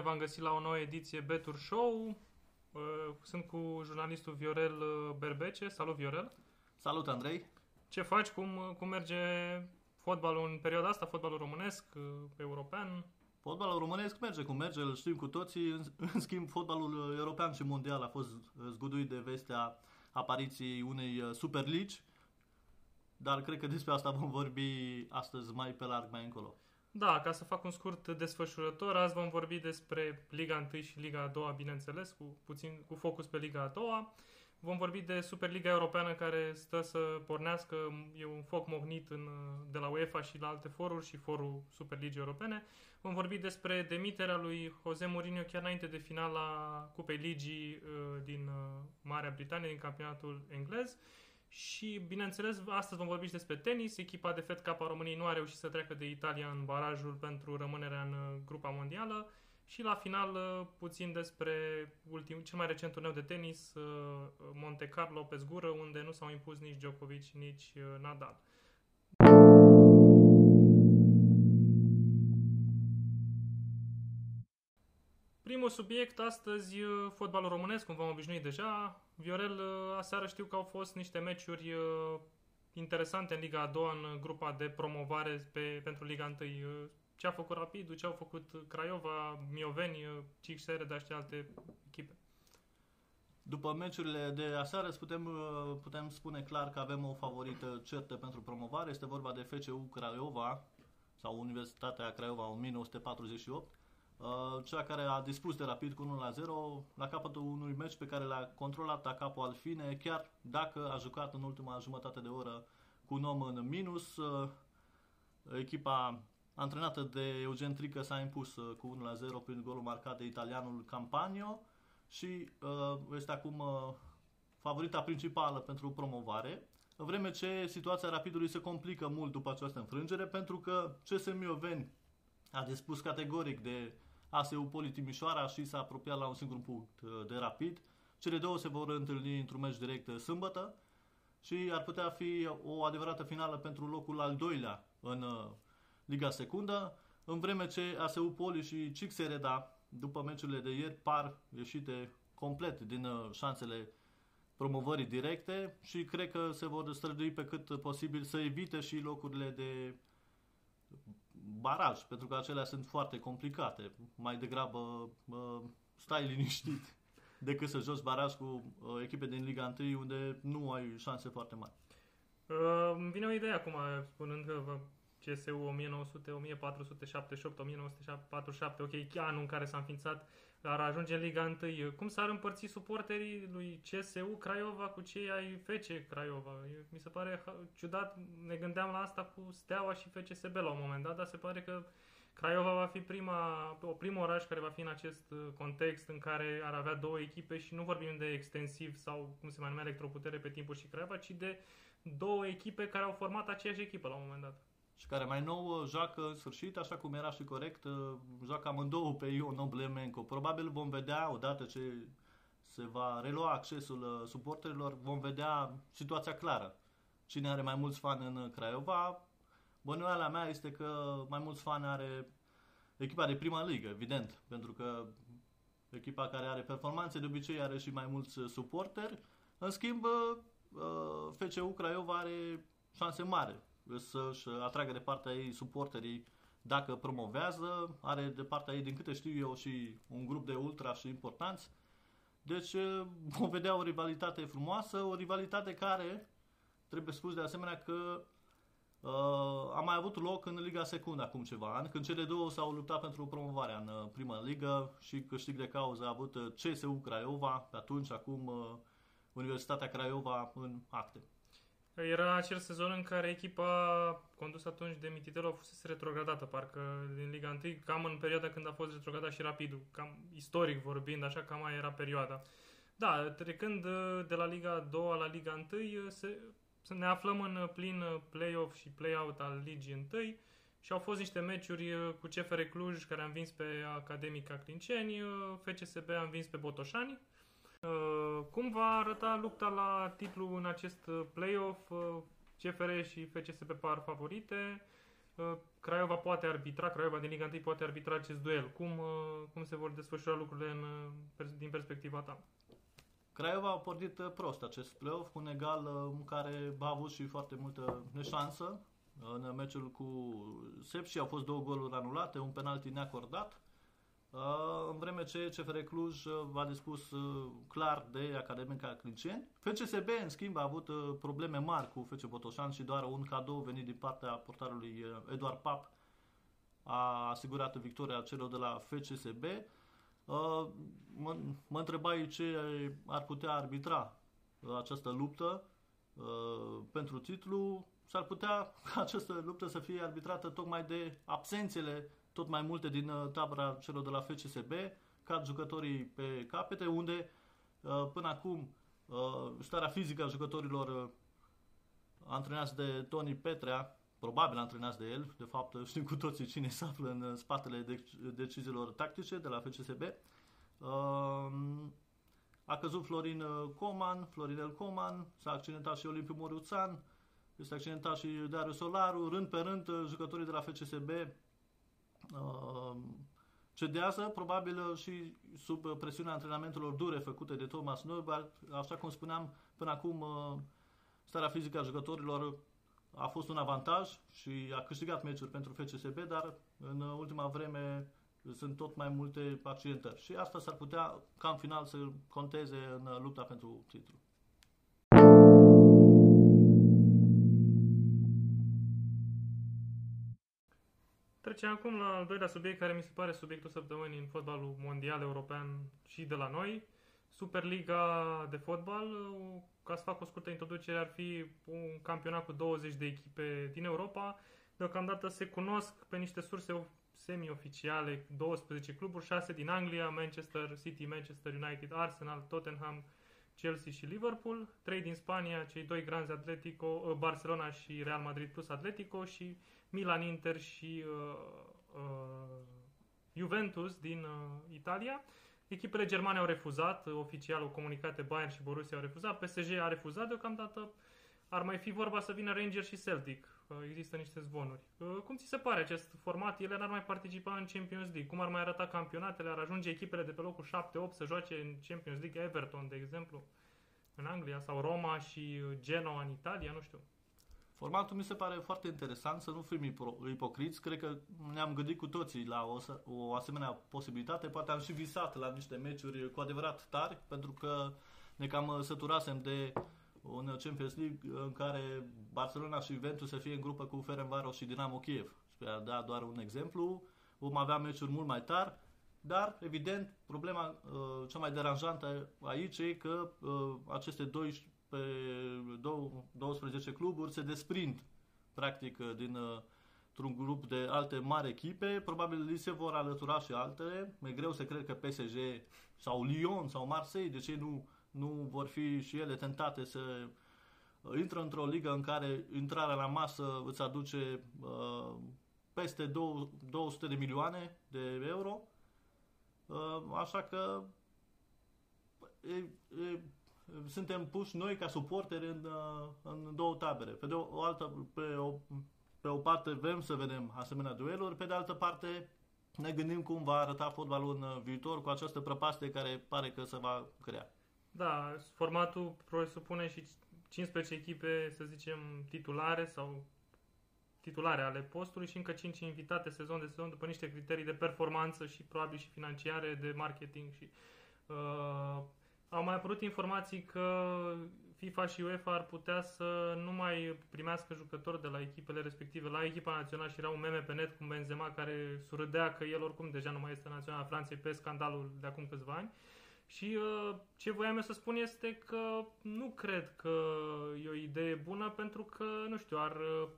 Salut, uh, bine v-am găsit la o nouă ediție Betur Show. Uh, sunt cu jurnalistul Viorel uh, Berbece. Salut, Viorel! Salut, Andrei! Ce faci? Cum, cum merge fotbalul în perioada asta, fotbalul românesc, european? Fotbalul românesc merge cum merge, îl știm cu toții. În, în schimb, fotbalul european și mondial a fost zguduit de vestea apariției unei Super League, dar cred că despre asta vom vorbi astăzi mai pe larg, mai încolo. Da, ca să fac un scurt desfășurător, azi vom vorbi despre Liga 1 și Liga 2, bineînțeles, cu, puțin, cu focus pe Liga 2. Vom vorbi de Superliga Europeană care stă să pornească, e un foc mognit în, de la UEFA și la alte foruri și forul Superligii Europene. Vom vorbi despre demiterea lui Jose Mourinho chiar înainte de finala Cupei Ligii uh, din uh, Marea Britanie, din campionatul englez. Și, bineînțeles, astăzi vom vorbi și despre tenis. Echipa de Fed Cup a României nu a reușit să treacă de Italia în barajul pentru rămânerea în uh, grupa mondială. Și la final, uh, puțin despre ultim, cel mai recent turneu de tenis, uh, Monte Carlo pe zgură, unde nu s-au impus nici Djokovic, nici Nadal. Primul subiect astăzi, fotbalul românesc, cum v-am obișnuit deja. Viorel, uh, aseară știu că au fost niște meciuri uh, interesante în Liga a doua, în grupa de promovare pe, pentru Liga 1. Uh, ce a făcut Rapidul, ce au făcut Craiova, Mioveni, CXR, de și alte echipe? După meciurile de aseară putem, putem spune clar că avem o favorită certă pentru promovare. Este vorba de FCU Craiova sau Universitatea Craiova 1948 Uh, cea care a dispus de rapid cu 1 la 0 la capătul unui meci pe care l-a controlat Acapo Alfine, chiar dacă a jucat în ultima jumătate de oră cu un om în minus. Uh, echipa antrenată de Eugen Trică s-a impus uh, cu 1 la 0 prin golul marcat de italianul Campagno și este acum favorita principală pentru promovare, în vreme ce situația Rapidului se complică mult după această înfrângere, pentru că CSM Mioveni a dispus categoric de ASU Poli Timișoara și s-a apropiat la un singur punct uh, de rapid. Cele două se vor întâlni într-un meci direct uh, sâmbătă și ar putea fi o adevărată finală pentru locul al doilea în uh, Liga Secundă, în vreme ce ASU Poli și Cixereda, după meciurile de ieri, par ieșite complet din șansele promovării directe și cred că se vor strădui pe cât posibil să evite și locurile de baraj, pentru că acelea sunt foarte complicate. Mai degrabă uh, stai liniștit decât să joci baraj cu uh, echipe din Liga 1 unde nu ai șanse foarte mari. Uh, îmi vine o idee acum, spunând că CSU 1900, 1478, 1947, ok, anul în care s-a înființat ar ajunge în Liga 1. Cum s-ar împărți suporterii lui CSU Craiova cu cei ai FC Craiova? Mi se pare ciudat, ne gândeam la asta cu Steaua și FCSB la un moment dat, dar se pare că Craiova va fi prima, o primul oraș care va fi în acest uh, context în care ar avea două echipe și nu vorbim de extensiv sau cum se mai numea electroputere pe timpul și Craiova, ci de două echipe care au format aceeași echipă la un moment dat și care mai nou uh, joacă în sfârșit, așa cum era și corect, uh, joacă amândouă pe Ion Noblemenco. Probabil vom vedea, odată ce se va relua accesul uh, suporterilor, vom vedea situația clară. Cine are mai mulți fani în Craiova? Bănuiala mea este că mai mulți fani are echipa de prima ligă, evident, pentru că echipa care are performanțe de obicei are și mai mulți suporteri. În schimb, FCU Craiova are șanse mari să-și atragă de partea ei suporterii dacă promovează, are de partea ei, din câte știu eu, și un grup de ultra și importanți. Deci eh, vom vedea o rivalitate frumoasă, o rivalitate care, trebuie spus de asemenea că uh, a mai avut loc în Liga Secundă acum ceva ani, când cele două s-au luptat pentru promovarea în uh, prima ligă și câștig de cauză a avut CSU Craiova, pe atunci, acum uh, Universitatea Craiova în acte. Era acel sezon în care echipa condusă atunci de Mititelu a fost retrogradată, parcă din Liga 1, cam în perioada când a fost retrogradat și Rapidul, cam istoric vorbind, așa cam mai era perioada. Da, trecând uh, de la Liga 2 la Liga 1, uh, se, ne aflăm în plin play-off și play-out al Ligii 1 și au fost niște meciuri uh, cu CFR Cluj, care a învins pe Academica Clinceni, FCSB a învins pe Botoșani, Uh, cum va arăta lupta la titlu în acest uh, play-off? Uh, CFR și FCSB par favorite. uh, Craiova poate arbitra, Craiova din Liga 1 poate arbitra acest duel. Cum, uh, cum se vor desfășura lucrurile în, uh, din perspectiva ta? Craiova a pornit uh, prost acest play-off, un egal uh, în care a avut și foarte multă neșansă. În meciul cu Sepsi au fost două goluri anulate, un penalti neacordat. Uh, În vreme ce CFR Cluj v-a dispus clar de Academica Clinceni. FCSB, în schimb, a avut probleme mari cu FC Botoșan și doar un cadou venit din partea portarului Eduard Pap a asigurat victoria celor de la FCSB. Uh, mă, mă întrebai ce ar putea arbitra această luptă uh, pentru titlu. S-ar putea ca această luptă să fie arbitrată tocmai de absențele tot mai multe din uh, tabra celor de la FCSB, ca jucătorii pe capete, unde până acum starea fizică a jucătorilor antrenați de Tony Petrea probabil antrenați de el, de fapt știm cu toții cine se află în spatele deciziilor tactice de la FCSB. Um, a căzut Florin uh, Coman, Florinel Coman, s-a accidentat și Olimpiu Moriuțan, este accidentat și Darius Solaru, rând pe rând uh, jucătorii de la FCSB um, cedează, probabil uh, și sub presiunea antrenamentelor dure făcute de Thomas Neubert, așa cum spuneam, până acum starea fizică a jucătorilor a fost un avantaj și a câștigat meciuri pentru FCSB, dar în ultima vreme sunt tot mai multe accidentări. Și asta s-ar putea, ca în final, să conteze în lupta pentru titlu. Trecem acum la al doilea subiect, care mi se pare subiectul săptămânii în fotbalul mondial european și de la noi. Superliga de fotbal, ca să fac o scurtă introducere, ar fi un campionat cu 20 de echipe din Europa. Deocamdată se cunosc pe niște surse semi-oficiale 12 cluburi, 6 din Anglia, Manchester City, Manchester United, Arsenal, Tottenham, Chelsea și Liverpool, 3 din Spania, cei doi granzi Atletico, uh, Barcelona și Real Madrid plus Atletico și Milan, Inter și uh, uh, Juventus din uh, Italia. Echipele germane au refuzat, oficial au comunicate Bayern și Borussia au refuzat, PSG a refuzat deocamdată. Ar mai fi vorba să vină Rangers și Celtic. Există niște zvonuri. Cum ți se pare acest format? Ele n-ar mai participa în Champions League. Cum ar mai arăta campionatele? Ar ajunge echipele de pe locul 7-8 să joace în Champions League? Everton, de exemplu, în Anglia, sau Roma și Genoa în Italia, nu știu. Formatul mi se pare foarte interesant, să nu fim ipocriți. Cred că ne-am gândit cu toții la o, o asemenea posibilitate. Poate am și visat la niște meciuri cu adevărat tari, pentru că ne cam săturasem de un Champions League în care Barcelona și Juventus să fie în grupă cu Ferencvaros și Dinamo Kiev. Spre a da doar un exemplu, vom avea meciuri mult mai tari, dar, evident, problema uh, cea mai deranjantă aici e că uh, aceste 12, 12 cluburi se desprind, practic, uh, din uh, un grup de alte mari echipe, probabil li se vor alătura și altele. E greu să cred că PSG sau Lyon sau Marseille, de ce nu nu vor fi și ele tentate să uh, intră într-o ligă în care intrarea la masă îți aduce uh, peste 200 de milioane de euro. Uh, așa că e, e, suntem puși noi ca suporteri în, uh, în două tabere. Pe de o, o altă, pe o, pe o parte vrem să vedem asemenea dueluri, pe de altă parte ne gândim cum va arăta fotbalul în viitor cu această prăpastie care pare că se va crea. Da, formatul presupune și 15 echipe, să zicem, titulare sau titulare ale postului și încă 5 invitate sezon de sezon după niște criterii de performanță și probabil și financiare, de marketing și uh, au mai apărut informații că FIFA și UEFA ar putea să nu mai primească jucători de la echipele respective la echipa națională și era un meme pe net cu Benzema care surâdea că el oricum deja nu mai este național Franței pe scandalul de acum câțiva ani. Uh, și uh, ce voiam eu să spun este că nu cred că e o idee bună pentru că, nu știu, ar, uh,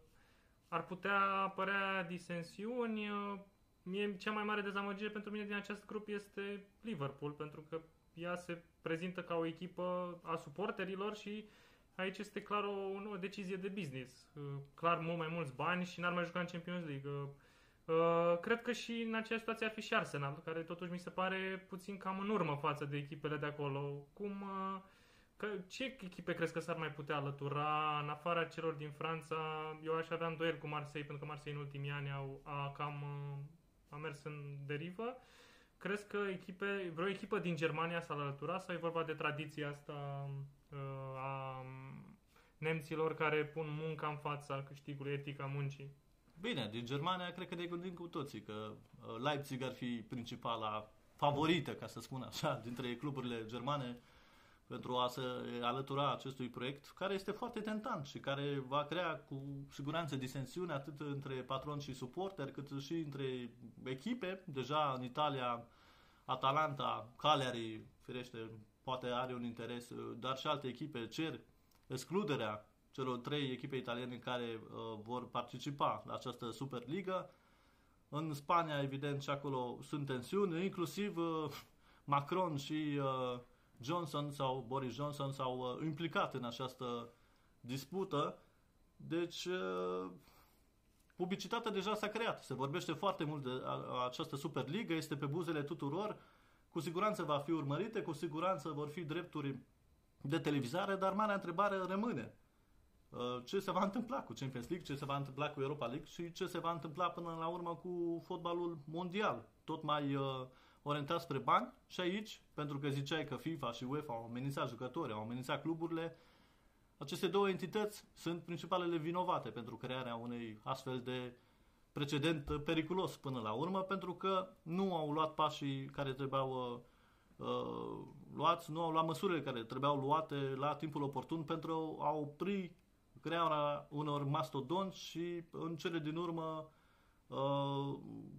ar putea apărea disensiuni. Uh, mie cea mai mare dezamăgire pentru mine din acest grup este Liverpool, pentru că ea se prezintă ca o echipă a suporterilor și aici este clar o, o decizie de business. Uh, clar mult mai mulți bani și n-ar mai juca în Champions League. Uh, Uh, cred că și în aceeași situație ar fi și Arsenal, care totuși mi se pare puțin cam în urmă față de echipele de acolo. Cum, uh, Că, ce echipe crezi că s-ar mai putea alătura în afara celor din Franța? Eu aș avea îndoieli cu Marseille, pentru că Marseille în ultimii ani au, a cam a mers în derivă. Crezi că echipe, vreo echipă din Germania s-ar alătura sau e vorba de tradiția asta uh, a nemților care pun munca în fața câștigului, etica muncii? Bine, din Germania cred că ne gândim cu toții că uh, Leipzig ar fi principala favorită, ca să spun așa, dintre cluburile germane pentru a se alătura acestui proiect, care este foarte tentant și care va crea cu siguranță disensiune atât între patron și suporter, cât și între echipe. Deja în Italia, Atalanta, Cagliari, firește, poate are un interes, dar și alte echipe cer excluderea celor trei echipe italiene care uh, vor participa la această Superliga. În Spania, evident, și acolo sunt tensiuni, inclusiv uh, Macron și uh, Johnson sau Boris Johnson s-au uh, implicat în această dispută. Deci, uh, publicitatea deja s-a creat. Se vorbește foarte mult de această Superligă, este pe buzele tuturor. Cu siguranță va fi urmărită, cu siguranță vor fi drepturi de televizare, dar marea întrebare rămâne. Uh, ce se va întâmpla cu Champions League, ce se va întâmpla cu Europa League și ce se va întâmpla până la urmă cu fotbalul mondial. Tot mai uh, orientat spre bani și aici, pentru că ziceai că FIFA și UEFA au amenințat jucători, au amenințat cluburile, aceste două entități sunt principalele vinovate pentru crearea unei astfel de precedent periculos până la urmă, pentru că nu au luat pașii care trebuiau uh, uh, luați, nu au luat măsurile care trebuiau luate la timpul oportun pentru a opri crearea unor mastodonți și în cele din urmă uh,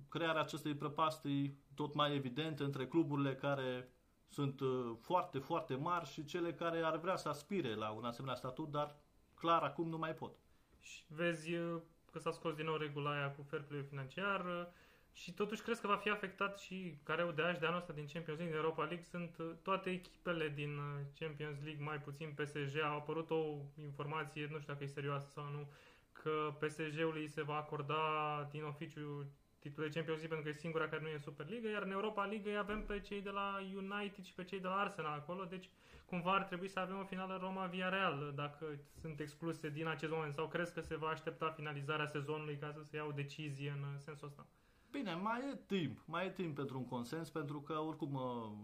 crearea acestei prăpastii tot mai evidente între cluburile care sunt uh, foarte, foarte mari și cele care ar vrea să aspire la un asemenea statut, dar clar acum nu mai pot. Și vezi uh, că s-a scos din nou regula aia cu fair play financiar uh, și totuși crezi că va fi afectat și care au de azi de anul ăsta din Champions League, din Europa League, sunt toate echipele din Champions League, mai puțin PSG. A apărut o informație, nu știu dacă e serioasă sau nu, că PSG-ului se va acorda din oficiu titlul de Champions League pentru că e singura care nu e Superliga, iar în Europa League îi avem pe cei de la United și pe cei de la Arsenal acolo, deci cumva ar trebui să avem o finală Roma via Real dacă sunt excluse din acest moment sau crezi că se va aștepta finalizarea sezonului ca să se ia o decizie în sensul ăsta? Bine, mai e timp, mai e timp pentru un consens, pentru că oricum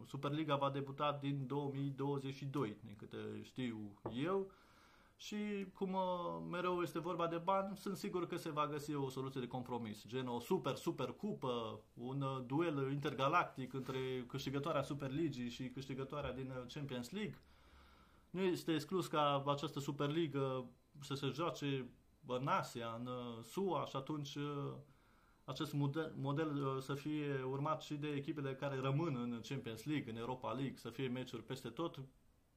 Superliga va debuta din 2022, din câte știu eu și cum uh, mereu este vorba de bani, sunt sigur că se va găsi o soluție de compromis, gen o super, super cupă, un uh, duel intergalactic între câștigătoarea Superligii și câștigătoarea din uh, Champions League. Nu este exclus ca această Superligă să se joace în Asia, în SUA și atunci acest model, model să fie urmat și de echipele care rămân în Champions League, în Europa League, să fie meciuri peste tot,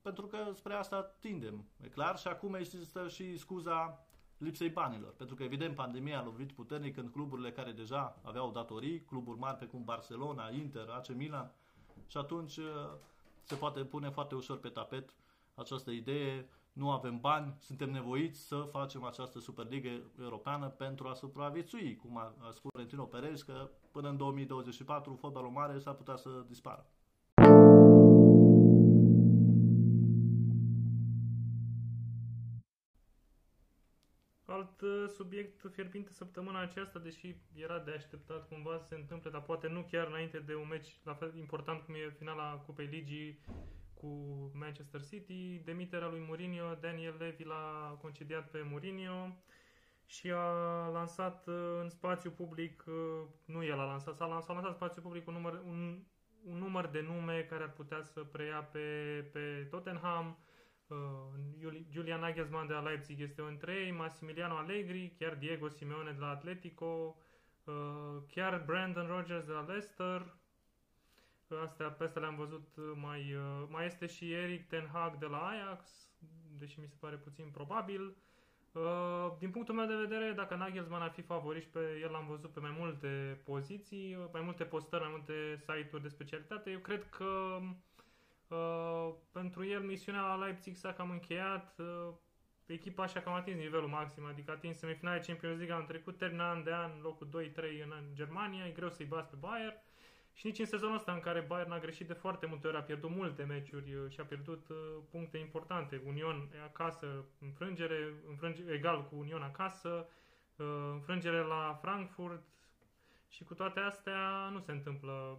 pentru că spre asta tindem, e clar, și acum există și scuza lipsei banilor, pentru că evident pandemia a lovit puternic în cluburile care deja aveau datorii, cluburi mari precum Barcelona, Inter, AC Milan, și atunci uh, se poate pune foarte ușor pe tapet această idee, nu avem bani, suntem nevoiți să facem această Superligă Europeană pentru a supraviețui, cum a spus Rentino Perez, că până în 2024 fotbalul mare s-ar putea să dispară. alt uh, subiect fierbinte săptămâna aceasta, deși era de așteptat cumva să se întâmple, dar poate nu chiar înainte de un meci la fel important cum e finala Cupei Ligii cu Manchester City, demiterea lui Mourinho, Daniel Levy l-a concediat pe Mourinho și a lansat uh, în spațiu public, uh, nu el a lansat, s-a lansat, s-a lansat în spațiu public un număr, un, un număr de nume care ar putea să preia pe, pe Tottenham, Uh, Julian Nagelsmann de la Leipzig este între ei, Massimiliano Allegri, chiar Diego Simeone de la Atletico, uh, chiar Brandon Rogers de la Leicester. Uh, astea, pe astea le-am văzut mai... Mai este și Eric Ten Hag de la Ajax, deși mi se pare puțin probabil. Din punctul meu de vedere, dacă Nagelsmann ar fi favorit pe el l-am văzut pe mai multe poziții, mai multe postări, mai multe site-uri de specialitate, eu cred că Uh, pentru el misiunea la Leipzig s-a cam încheiat. Uh, echipa și-a cam atins nivelul maxim, adică a atins semifinale Champions League anul trecut, termină an de an, locul 2-3 în, în Germania, e greu să-i bați pe Bayern. Și nici în sezonul ăsta în care Bayern a greșit de foarte multe ori, a pierdut multe meciuri uh, și a pierdut uh, puncte importante. Union acasă, înfrângere, înfrângere egal cu Union acasă, uh, înfrângere la Frankfurt și cu toate astea nu se întâmplă.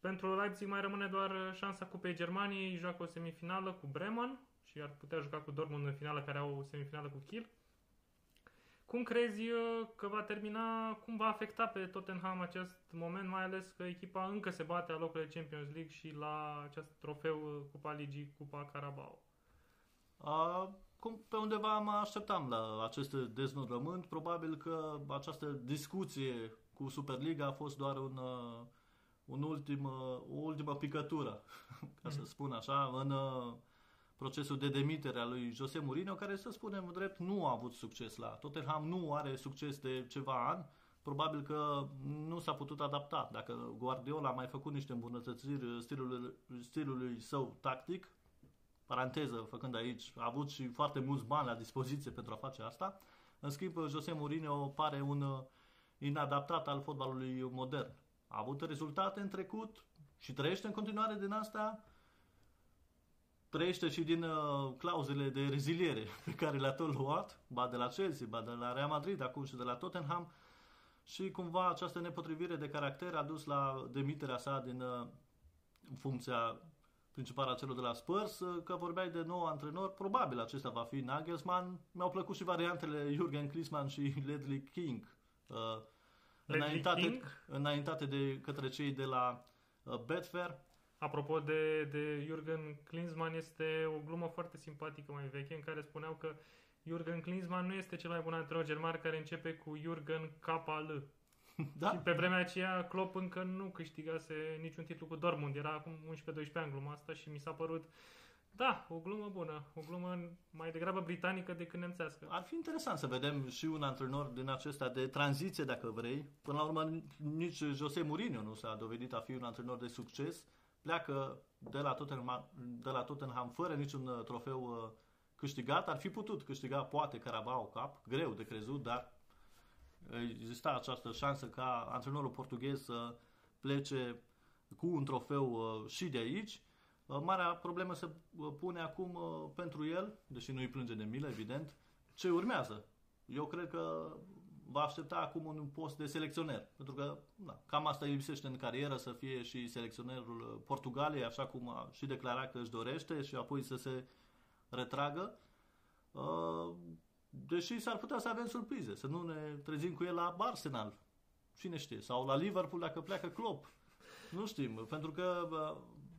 Pentru Leipzig mai rămâne doar șansa Cupei Germaniei, joacă o semifinală cu Bremen și ar putea juca cu Dortmund în finală care au o semifinală cu Kiel. Cum crezi uh, că va termina, cum va afecta pe Tottenham acest moment, mai ales că echipa încă se bate la locurile Champions League și la acest trofeu uh, Cupa Ligii, Cupa Carabao? A, cum, pe undeva mă așteptam la acest deznodământ. Probabil că această discuție cu Superliga a fost doar un, uh, un ultim, o ultimă picătură, ca să mm. spun așa, în procesul de demitere a lui Jose Mourinho, care, să spunem drept, nu a avut succes la Tottenham, nu are succes de ceva ani, probabil că nu s-a putut adapta. Dacă Guardiola a mai făcut niște îmbunătățiri stilului, stilului său tactic, paranteză făcând aici, a avut și foarte mulți bani la dispoziție pentru a face asta, în schimb Jose Mourinho pare un inadaptat al fotbalului modern. A avut rezultate în trecut și trăiește în continuare din asta, trăiește și din uh, clauzele de reziliere pe care le-a tot luat, ba de la Chelsea, ba de la Real Madrid, acum și de la Tottenham, și cumva această nepotrivire de caracter a dus la demiterea sa din uh, funcția principală a celor de la Spurs, uh, că vorbeai de nou antrenor, probabil acesta va fi Nagelsmann. Mi-au plăcut și variantele Jurgen Klinsmann și Ledley King, uh, înaintate, King? înaintate de către cei de la uh, Betfair. Apropo de, de Jurgen Klinsmann, este o glumă foarte simpatică mai veche în care spuneau că Jurgen Klinsmann nu este cel mai bun antrenor german care începe cu Jurgen KL. Da? Și pe vremea aceea Klopp încă nu câștigase niciun titlu cu Dortmund. Era acum 11-12 ani gluma asta și mi s-a părut da, o glumă bună. O glumă mai degrabă britanică decât nemțească. Ar fi interesant să vedem și un antrenor din acesta de tranziție, dacă vrei. Până la urmă, nici Jose Mourinho nu s-a dovedit a fi un antrenor de succes pleacă de la Tottenham, de la Tottenham fără niciun uh, trofeu uh, câștigat. Ar fi putut câștiga poate Carabao Cup, greu de crezut, dar exista această șansă ca antrenorul portughez să plece cu un trofeu uh, și de aici. Marea problemă se pune acum pentru el, deși nu îi plânge de milă, evident, ce urmează. Eu cred că va aștepta acum un post de selecționer. Pentru că na, cam asta îi lipsește în carieră, să fie și selecționerul Portugaliei, așa cum a și declarat că își dorește și apoi să se retragă. Uh, deși s-ar putea să avem surprize, să nu ne trezim cu el la Arsenal. Cine știe? Sau la Liverpool dacă pleacă Klopp. Nu știm, pentru că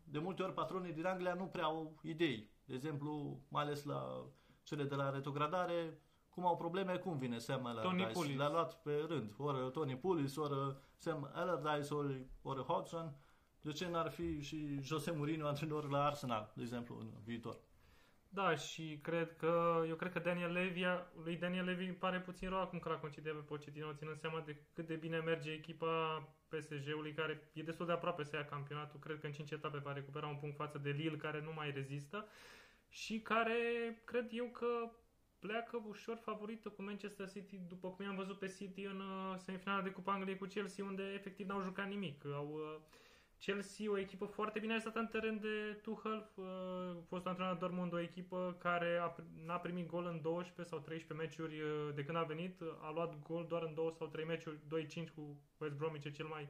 de multe ori patronii din Anglia nu prea au idei. De exemplu, mai ales la cele de la retrogradare, cum au probleme, cum vine Sam Allardyce. Le-a luat pe rând. Ori Tony Pulis, ori Sam Allardyce, ori, ori Hodgson. De ce n-ar fi și Jose Mourinho antrenor la Arsenal, de exemplu, în viitor? Da, și cred că, eu cred că Daniel Levy, lui Daniel Levy pare puțin rău acum că l-a concediat pe Pochettino, ținând seama de cât de bine merge echipa PSG-ului, care e destul de aproape să ia campionatul. Cred că în 5 etape va recupera un punct față de Lille, care nu mai rezistă și care, cred eu că pleacă ușor favorită cu Manchester City, după cum i-am văzut pe City în uh, semifinala de Cupa Angliei cu Chelsea, unde efectiv n-au jucat nimic. Au, uh, Chelsea, o echipă foarte bine ajustată în teren de Tuchel, uh, fost antrenor Dortmund, o echipă care a, n-a primit gol în 12 sau 13 meciuri uh, de când a venit, a luat gol doar în 2 sau 3 meciuri, 2-5 cu West Bromwich, cel mai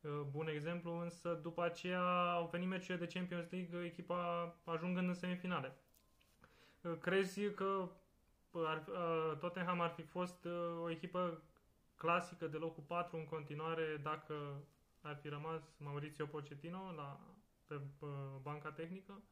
uh, bun exemplu, însă după aceea au venit meciurile de Champions League, echipa ajungând în semifinale. Uh, crezi că ar, uh, Tottenham ar fi fost uh, o echipă clasică de locul 4 în continuare dacă ar fi rămas Maurizio Pochettino la, pe uh, banca tehnică?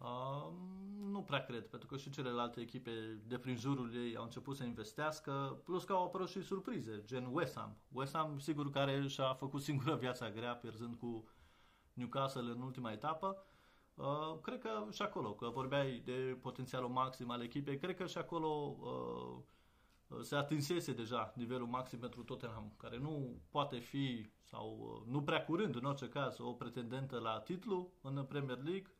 Uh, nu prea cred, pentru că și celelalte echipe de prin jurul ei au început să investească, plus că au apărut și surprize, gen West Ham. West Ham, sigur, care și-a făcut singură viața grea, pierzând cu Newcastle în ultima etapă, Uh, cred că și acolo, că vorbeai de potențialul maxim al echipei, cred că și acolo uh, se atinsese deja nivelul maxim pentru Tottenham, care nu poate fi, sau uh, nu prea curând în orice caz, o pretendentă la titlu în Premier League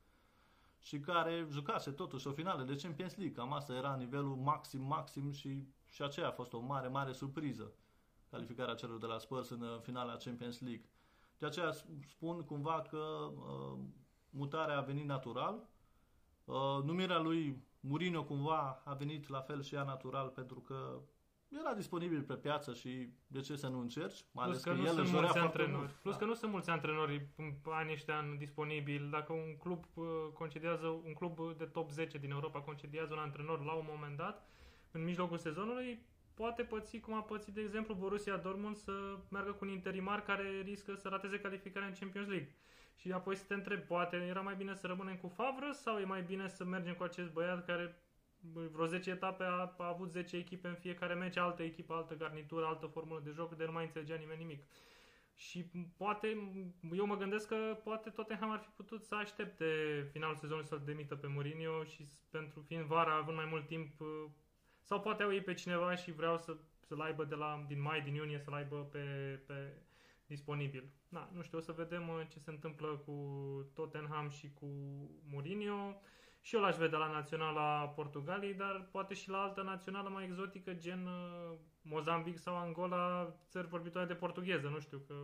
și care jucase totuși o finală de Champions League. Cam asta era nivelul maxim, maxim și, și aceea a fost o mare, mare surpriză calificarea celor de la Spurs în finala Champions League. De aceea spun cumva că uh, mutarea a venit natural. Uh, numirea lui Mourinho cumva a venit la fel și ea natural pentru că era disponibil pe piață și de ce să nu încerci? Mai Plus că, că nu el sunt mulți antrenori. Mult. Plus da. că nu sunt mulți antrenori în anii ăștia disponibili. Dacă un club uh, concediază, un club de top 10 din Europa concediază un antrenor la un moment dat, în mijlocul sezonului, poate păți cum a pățit, de exemplu, Borussia Dortmund să meargă cu un interimar care riscă să rateze calificarea în Champions League. Și apoi să te întreb, poate era mai bine să rămânem cu Favre sau e mai bine să mergem cu acest băiat care vreo 10 etape a, a avut 10 echipe în fiecare meci, altă echipă, altă garnitură, altă formulă de joc, de nu mai înțelegea nimeni nimic. Și poate, eu mă gândesc că poate Tottenham ar fi putut să aștepte finalul sezonului să-l demită pe Mourinho și pentru fiind vara, având mai mult timp, sau poate au ei pe cineva și vreau să, să-l aibă de la, din mai, din iunie, să-l aibă pe, pe disponibil. Da, nu știu, o să vedem uh, ce se întâmplă cu Tottenham și cu Mourinho. Și eu l-aș vedea la naționala Portugaliei, dar poate și la altă națională mai exotică, gen uh, Mozambic sau Angola, țări vorbitoare de portugheză, nu știu că...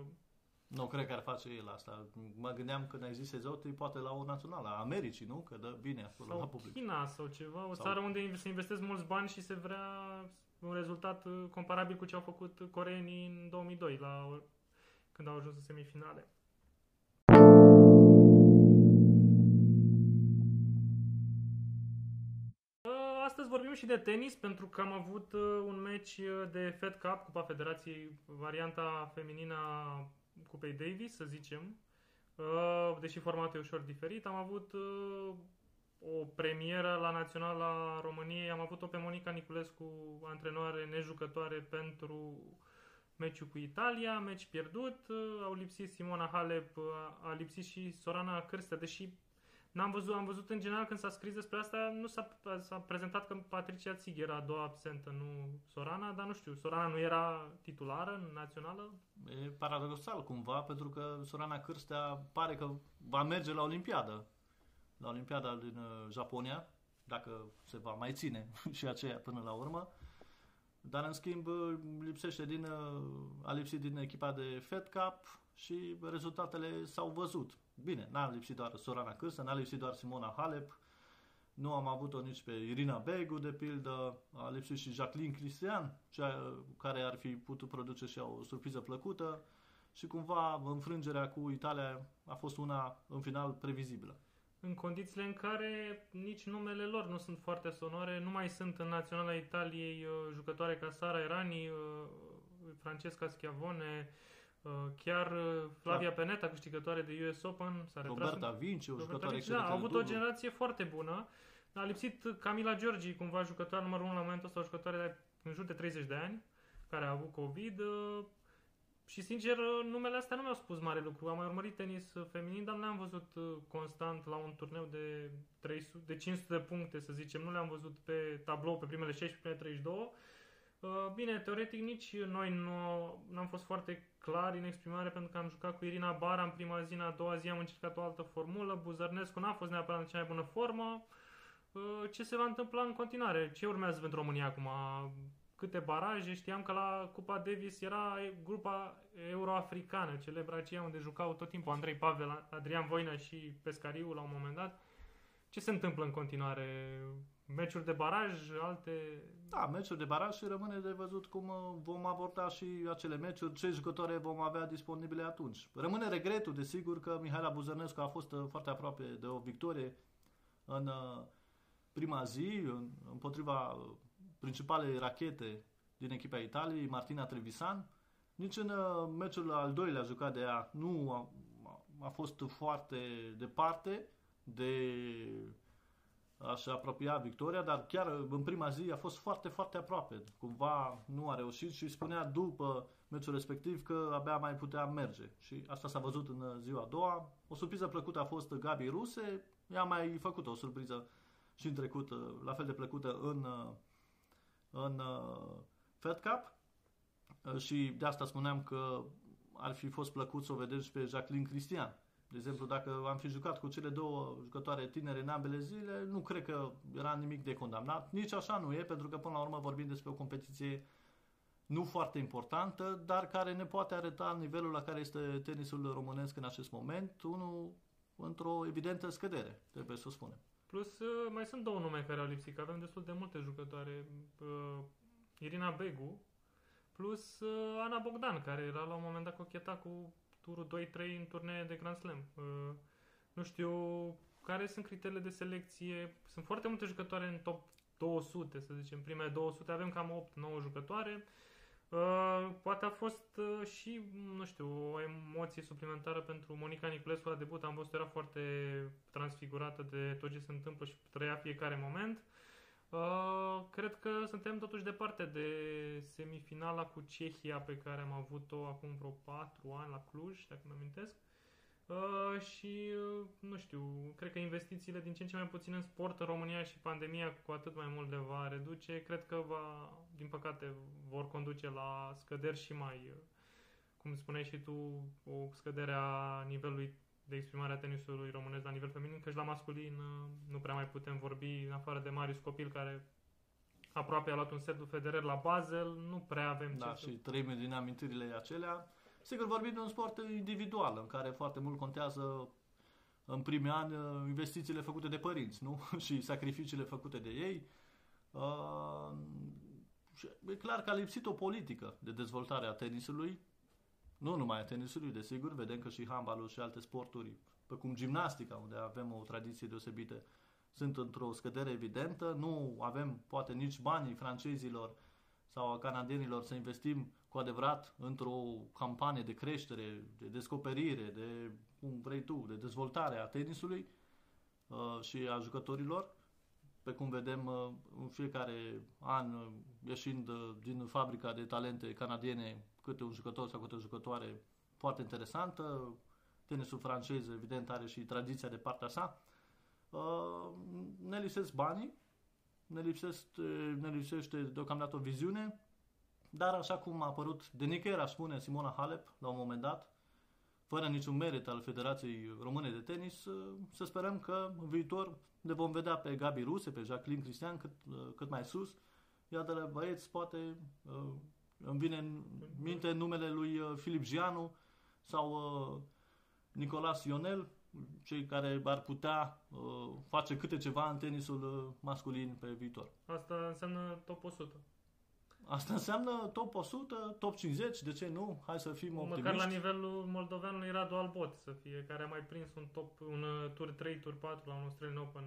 Nu cred că ar face el asta. Mă gândeam când ai zis exotic, poate la o națională a Americii, nu? Că dă bine acolo sau la public. China sau ceva, o sau... țară unde se investesc mulți bani și se vrea un rezultat uh, comparabil cu ce au făcut coreenii în 2002, la, când au ajuns în semifinale. vorbim și de tenis pentru că am avut uh, un meci uh, de Fed Cup, Cupa Federației, varianta feminină a Cupei Davis, să zicem. Uh, deși formatul e ușor diferit, am avut o premieră la Naționala României. Am avut-o pe Monica Niculescu, antrenoare nejucătoare pentru meciul cu Italia, meci pierdut, au lipsit Simona Halep, a lipsit și Sorana Cârstă, deși N-am văzut, am văzut în general când s-a scris despre asta, nu s-a, s-a prezentat că Patricia Țig era a doua absentă, nu Sorana, dar nu știu, Sorana nu era titulară în națională? E paradoxal cumva, pentru că Sorana Cârstea pare că va merge la Olimpiadă, la Olimpiada din uh, Japonia, dacă se va mai ține și aceea până la urmă. Dar în schimb lipsește din, uh, a lipsit din echipa de Fed Cup și rezultatele s-au văzut. Bine, n-a lipsit doar Sorana Cârsă, n-a lipsit doar Simona Halep, nu am avut-o nici pe Irina Begu, de pildă, a lipsit și Jacqueline Cristian, cea care ar fi putut produce și o surpriză plăcută și cumva înfrângerea cu Italia a fost una în final previzibilă. În condițiile în care nici numele lor nu sunt foarte sonore, nu mai sunt în Naționala Italiei uh, jucătoare ca Sara Erani, uh, Francesca Schiavone, Uh, chiar uh, Flavia da. Peneta, câștigătoare de US Open, s-a retras. Roberta Vinci, o jucătoare Vinci, da, a avut o generație foarte bună. A lipsit Camila Giorgi, cumva jucătoare numărul 1 la momentul ăsta, o jucătoare de în jur de 30 de ani, care a avut COVID. Uh, și sincer, numele astea nu mi-au spus mare lucru. Am mai urmărit tenis feminin, dar nu le-am văzut constant la un turneu de, 300, de 500 de puncte, să zicem. Nu le-am văzut pe tablou pe primele 16, primele 32. Bine, teoretic nici noi nu am fost foarte clar în exprimare pentru că am jucat cu Irina Bara în prima zi, în a doua zi am încercat o altă formulă, Buzărnescu n-a fost neapărat în cea mai bună formă. Uh, ce se va întâmpla în continuare? Ce urmează pentru România acum? Câte baraje? Știam că la Cupa Davis era grupa euroafricană, celebra aceea unde jucau tot timpul Andrei Pavel, Adrian Voina și Pescariu la un moment dat. Ce se întâmplă în continuare? Meciuri de baraj, alte... Da, meciuri de baraj și rămâne de văzut cum uh, vom aborda și acele meciuri, ce jucătoare vom avea disponibile atunci. Rămâne regretul, desigur, că Mihaela Buzărnescu a fost uh, foarte aproape de o victorie în uh, prima zi, împotriva principalei rachete din echipa Italiei, Martina Trevisan. Nici în meciul al doilea jucat de ea nu a, a fost foarte departe de aș apropia victoria, dar chiar în prima zi a fost foarte, foarte aproape. Cumva nu a reușit și spunea după meciul respectiv că abia mai putea merge. Și asta s-a văzut în ziua a doua. O surpriză plăcută a fost Gabi Ruse. Ea a mai făcut o surpriză și în trecut, la fel de plăcută în, în Fed Cup. Și de asta spuneam că ar fi fost plăcut să o vedem și pe Jacqueline Cristian de exemplu, dacă am fi jucat cu cele două jucătoare tinere în ambele zile, nu cred că era nimic de condamnat. Nici așa nu e, pentru că până la urmă vorbim despre o competiție nu foarte importantă, dar care ne poate arăta nivelul la care este tenisul românesc în acest moment, unul într-o evidentă scădere, trebuie să o spunem. Plus, uh, mai sunt două nume care au lipsit, că avem destul de multe jucătoare. Uh, Irina Begu, plus uh, Ana Bogdan, care era la un moment dat cocheta cu turul 2-3 în turnee de Grand Slam. Nu știu care sunt criteriile de selecție. Sunt foarte multe jucătoare în top 200, să zicem, primele 200. Avem cam 8-9 jucătoare. Uh, poate a fost uh, și, nu știu, o emoție suplimentară pentru Monica Niculescu la debut. Am văzut era foarte transfigurată de tot ce se întâmplă și trăia fiecare moment. Uh, cred că suntem totuși departe de semifinala cu Cehia pe care am avut-o acum vreo 4 ani la Cluj, dacă mă amintesc. Uh, și, uh, nu știu, cred că investițiile din ce în ce mai puțin în sport în România și pandemia cu atât mai mult le va reduce, cred că va, din păcate, vor conduce la scăderi și mai, uh, cum spuneai și tu, o scădere a nivelului de exprimare a tenisului românesc la nivel feminin, căci la masculin uh, nu prea mai putem vorbi, în afară de Marius Copil, care aproape a luat un set de Federer la Basel, nu prea avem da, ce și să... trăim din amintirile acelea. Sigur, vorbim de un sport individual, în care foarte mult contează în primii ani investițiile făcute de părinți, nu? și sacrificiile făcute de ei. Uh, e clar că a lipsit o politică de dezvoltare a tenisului, nu numai a tenisului, desigur, vedem că și handbalul și alte sporturi, precum gimnastica, unde avem o tradiție deosebită, sunt într-o scădere evidentă. Nu avem, poate, nici banii francezilor sau a canadienilor să investim cu adevărat într-o campanie de creștere, de descoperire, de, cum vrei tu, de dezvoltare a tenisului uh, și a jucătorilor, pe cum vedem uh, în fiecare an uh, ieșind uh, din fabrica de talente canadiene câte un jucător sau câte o jucătoare foarte interesantă. Tenisul francez, evident, are și tradiția de partea sa. Uh, ne lipsesc banii, ne, lipsește, ne lipsește deocamdată o viziune, dar așa cum a apărut de nicăieri, aș spune, Simona Halep, la un moment dat, fără niciun merit al Federației Române de Tenis, uh, să sperăm că în viitor ne vom vedea pe Gabi Ruse, pe Jacqueline Cristian cât, uh, cât mai sus, iar de la băieți poate îmi vine în minte numele lui Filip Gianu sau Nicolas Ionel, cei care ar putea uh, face câte ceva în tenisul uh, masculin pe viitor. Asta înseamnă top 100. Asta înseamnă top 100, top 50, de ce nu? Hai să fim optimiști. Măcar la nivelul moldoveanului Radu Albot să fie, care a mai prins un top, un uh, tur 3, tur 4 la un Australian Open.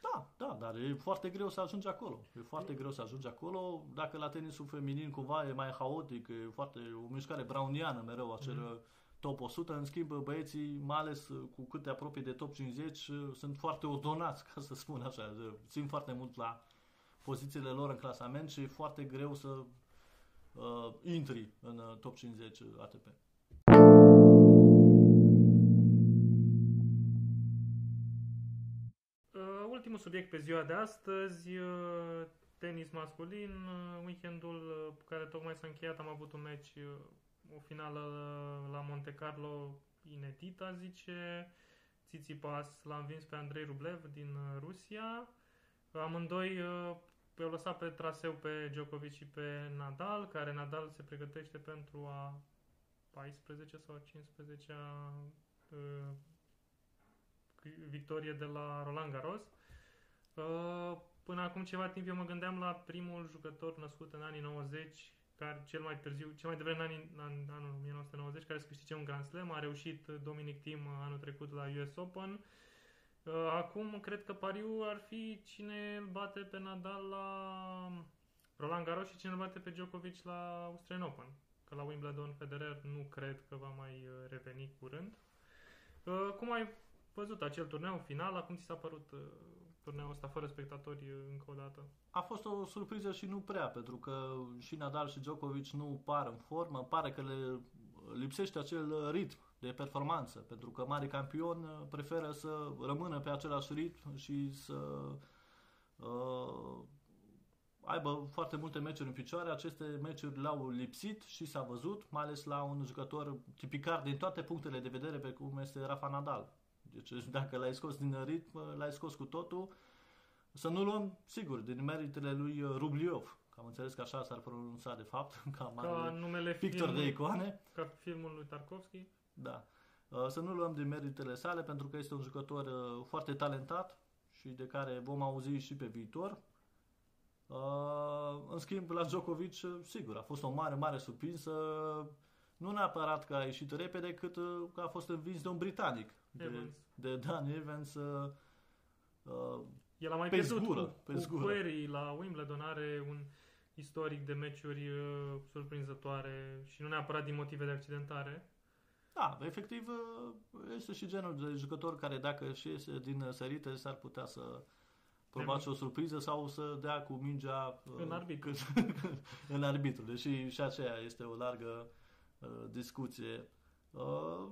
Da, da, dar e foarte greu să ajungi acolo. E foarte greu să ajungi acolo. Dacă la tenisul feminin cumva e mai haotic, e foarte o mișcare browniană mereu, acel mm-hmm top 100, în schimb băieții, mai ales uh, cu câte apropie de top 50, uh, sunt foarte ordonați, ca să spun așa, țin foarte mult la pozițiile lor în clasament și e foarte greu să uh, intri în uh, top 50 ATP. ultimul subiect pe ziua de astăzi, tenis masculin, weekendul care tocmai s-a încheiat, am avut un meci o finală la Monte Carlo inedită, zice. Tsitsipas l-a învins pe Andrei Rublev din Rusia. Amândoi uh, i-au lăsat pe traseu pe Djokovic și pe Nadal, care Nadal se pregătește pentru a 14 sau 15 -a, uh, victorie de la Roland Garros. Uh, până acum ceva timp eu mă gândeam la primul jucător născut în anii 90 care cel mai târziu, cel mai devreme în, anii, în anul 1990, care să câștige un Grand Slam. A reușit Dominic Thiem anul trecut la US Open. Uh, acum cred că pariu ar fi cine îl bate pe Nadal la Roland Garros și cine îl bate pe Djokovic la Australian Open. Că la Wimbledon Federer nu cred că va mai uh, reveni curând. Uh, cum ai văzut acel turneu final? Cum ți s-a părut turneul ăsta fără spectatori încă o dată? A fost o surpriză și nu prea, pentru că și Nadal și Djokovic nu par în formă, pare că le lipsește acel ritm de performanță, pentru că mari campion preferă să rămână pe același ritm și să uh, aibă foarte multe meciuri în picioare. Aceste meciuri le-au lipsit și s-a văzut, mai ales la un jucător tipicar din toate punctele de vedere pe cum este Rafa Nadal. Deci dacă l-ai scos din ritm, l-ai scos cu totul. Să nu luăm, sigur, din meritele lui Rubliov, că am înțeles că așa s-ar pronunța de fapt, ca, Ca mare numele pictor de filmului, icoane. ca filmul lui Tarkovski. Da. Uh, Să nu luăm din meritele sale, pentru că este un jucător uh, foarte talentat și de care vom auzi și pe viitor. Uh, În schimb, la Djokovic, uh, sigur, a fost o mare, mare surprinsă. Nu neapărat că a ieșit repede, cât uh, că a fost învins de un britanic, de, Evans. de Dan Evans. uh, uh, El a mai Pe pierdut zgură, cu, pe cu zgură. Query la Wimbledon, are un istoric de meciuri uh, surprinzătoare și nu neapărat din motive de accidentare. Da, efectiv uh, este și genul de jucător care dacă și iese din sărite s-ar putea să provoace o surpriză sau să dea cu mingea uh, În arbitru. cât- în arbitru. Deși și aceea este o largă uh, discuție. Uh,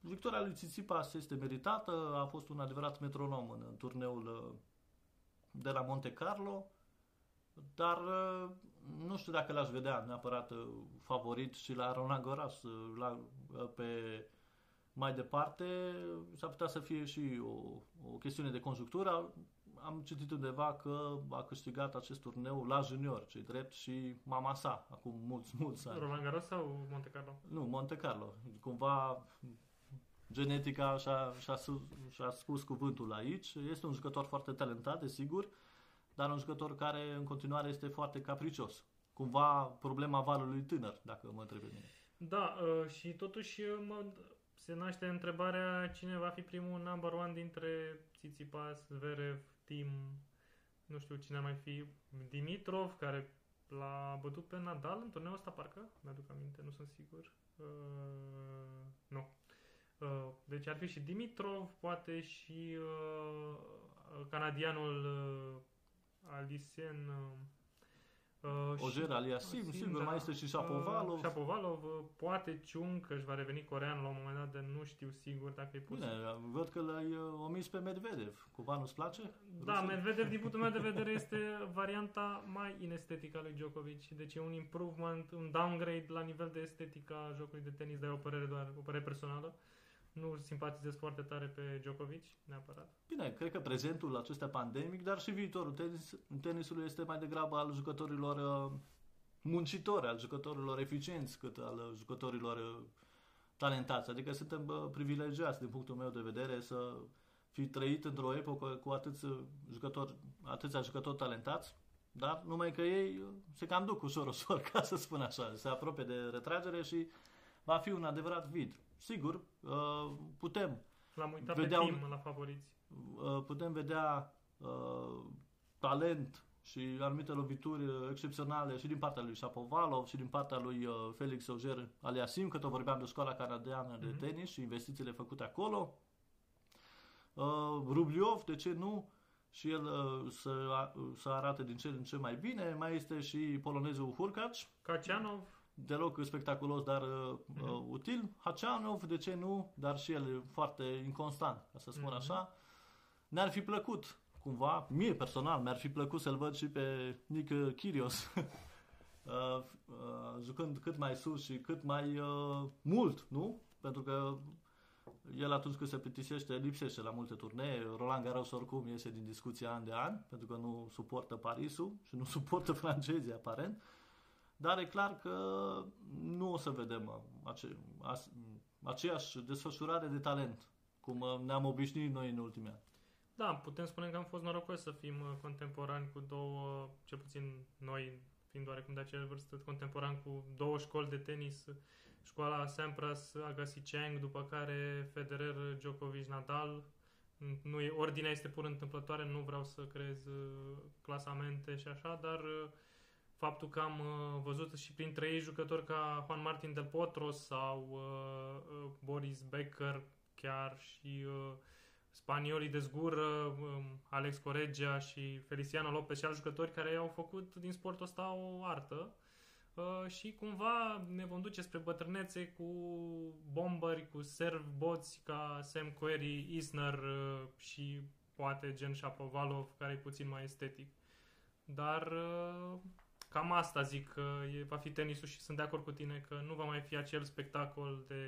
victoria lui Tsitsipas este meritată, a fost un adevărat metronom în, în turneul uh, de la Monte Carlo, dar uh, nu știu dacă l-aș vedea neapărat uh, favorit și la Roland Garros uh, la, uh, pe mai departe s-ar putea să fie și o, o chestiune de conjunctură. Am citit undeva că a câștigat acest turneu la junior, cei drept, și mama sa, acum mulți, mulți ani. Roland Garros sau Monte Carlo? Nu, Monte Carlo. Cumva genetica și-a, și-a, su- și-a spus cuvântul aici. Este un jucător foarte talentat, desigur, dar un jucător care în continuare este foarte capricios. Cumva problema valului tânăr, dacă mă întreb pe mine. Da, uh, și totuși uh, mă, se naște întrebarea cine va fi primul number one dintre Tsitsipas, Zverev, Tim, nu știu cine ar mai fi, Dimitrov, care l-a bătut pe Nadal în turneul ăsta, parcă? Mi-aduc aminte, nu sunt sigur. Uh, nu. Uh, deci ar fi și Dimitrov, poate și uh, canadianul uh, Alicen uh, uh, și- Oger Aliasim, Sim, sigur, da. mai este și Shapovalov. Uh, Shapovalov, uh, poate Chung, că își va reveni corean la un moment dat, dar nu știu sigur dacă e pus. Bine, văd că l-ai uh, omis pe Medvedev. Cumva nu-ți place? Da, Rusul? Medvedev, din punctul meu de vedere, este varianta mai inestetică a lui Djokovic. Deci e un improvement, un downgrade la nivel de estetică a jocului de tenis, dar e o părere doar, o părere personală. Nu simpatizez foarte tare pe Djokovic, neapărat. Bine, cred că prezentul acesta pandemic, dar și viitorul tenis, tenisului este mai degrabă al jucătorilor uh, muncitori, al jucătorilor eficienți, cât al uh, jucătorilor uh, talentați. Adică suntem uh, privilegiați, din punctul meu de vedere, să fi trăit într-o epocă cu atâți uh, jucători, atâția jucători talentați, dar numai că ei uh, se cam duc ușor, ușor, ca să spun așa, se apropie de retragere și va fi un adevărat vid. Sigur, uh, putem L-am uitat Vedea pe un- Tim la favoriți. uh, putem vedea uh, talent și anumite lovituri uh, excepționale și din partea lui Shapovalov și din partea lui uh, Felix Auger Aliasim, că tot vorbeam de școala canadiană de Mhm. tenis și investițiile făcute acolo. Uh, Rubliov, de ce nu? Și el uh, să, a- să arate din ce în ce mai bine. Mai este și polonezul Hurkacz, Kacianov, deloc spectaculos, dar uh, Mhm. uh, util. Haceanov, de ce nu? Dar și el foarte inconstant, ca să spun Mhm. așa. Ne-ar fi plăcut, cumva, mie personal, mi-ar fi plăcut să-l văd și pe Nick Kyrgios uh, uh, jucând cât mai sus și cât mai uh, mult, nu? Pentru că el atunci când se plictisește, lipsește la multe turnee. Roland Garros oricum iese din discuție an de an, pentru că nu suportă Parisul și nu suportă francezii, aparent. Dar e clar că nu o să vedem uh, ace- as- aceeași desfășurare de talent, cum uh, ne-am obișnuit noi în ultimii ani. Da, putem spune că am fost norocoși să fim uh, contemporani cu două, cel puțin noi, fiind oarecum de aceeași vârstă, contemporani cu două școli de tenis, școala Sampras, Agassi Chang, după care Federer, Djokovic, Nadal. Nu e, ordinea este pur întâmplătoare, nu vreau să creez uh, clasamente și așa, dar uh, faptul că am uh, văzut și printre ei jucători ca Juan Martin del Potro sau uh, uh, Boris Becker chiar și uh, spaniolii de zgură, um, Alex Correggia și Feliciano Lopez și alți jucători care au făcut din sportul ăsta o artă uh, și cumva ne vom duce spre bătrânețe cu bombări, cu serv boți ca Sam Querrey, Isner uh, și poate gen Shapovalov care e puțin mai estetic. Dar uh, cam asta zic că e, va fi tenisul și sunt de acord cu tine că nu va mai fi acel spectacol de,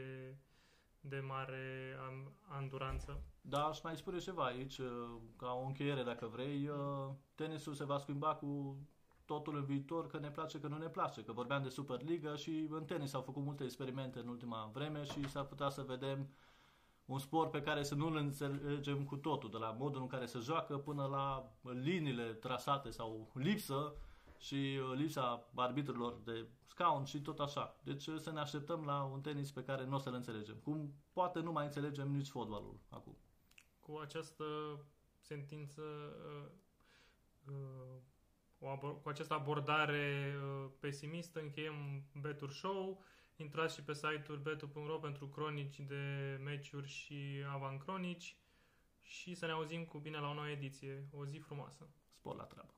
de mare am, anduranță. Da, aș mai spune ceva aici, uh, ca o încheiere dacă vrei. uh, Tenisul se va schimba cu totul în viitor, că ne place, că nu ne place, că vorbeam de Superliga și în tenis s-au făcut multe experimente în ultima vreme și s-ar putea să vedem un sport pe care să nu-l înțelegem cu totul, de la modul în care se joacă până la liniile trasate sau lipsă și uh, lipsa arbitrilor de scaun și tot așa. Deci uh, să ne așteptăm la un tenis pe care nu o să-l înțelegem. Cum poate nu mai înțelegem nici fotbalul acum. Cu această sentință, uh, cu această abordare pesimistă, încheiem Betur Show. Intrați și pe site-ul betu.ro pentru cronici de meciuri și avancronici și să ne auzim cu bine la o nouă ediție. O zi frumoasă! Spor la treabă!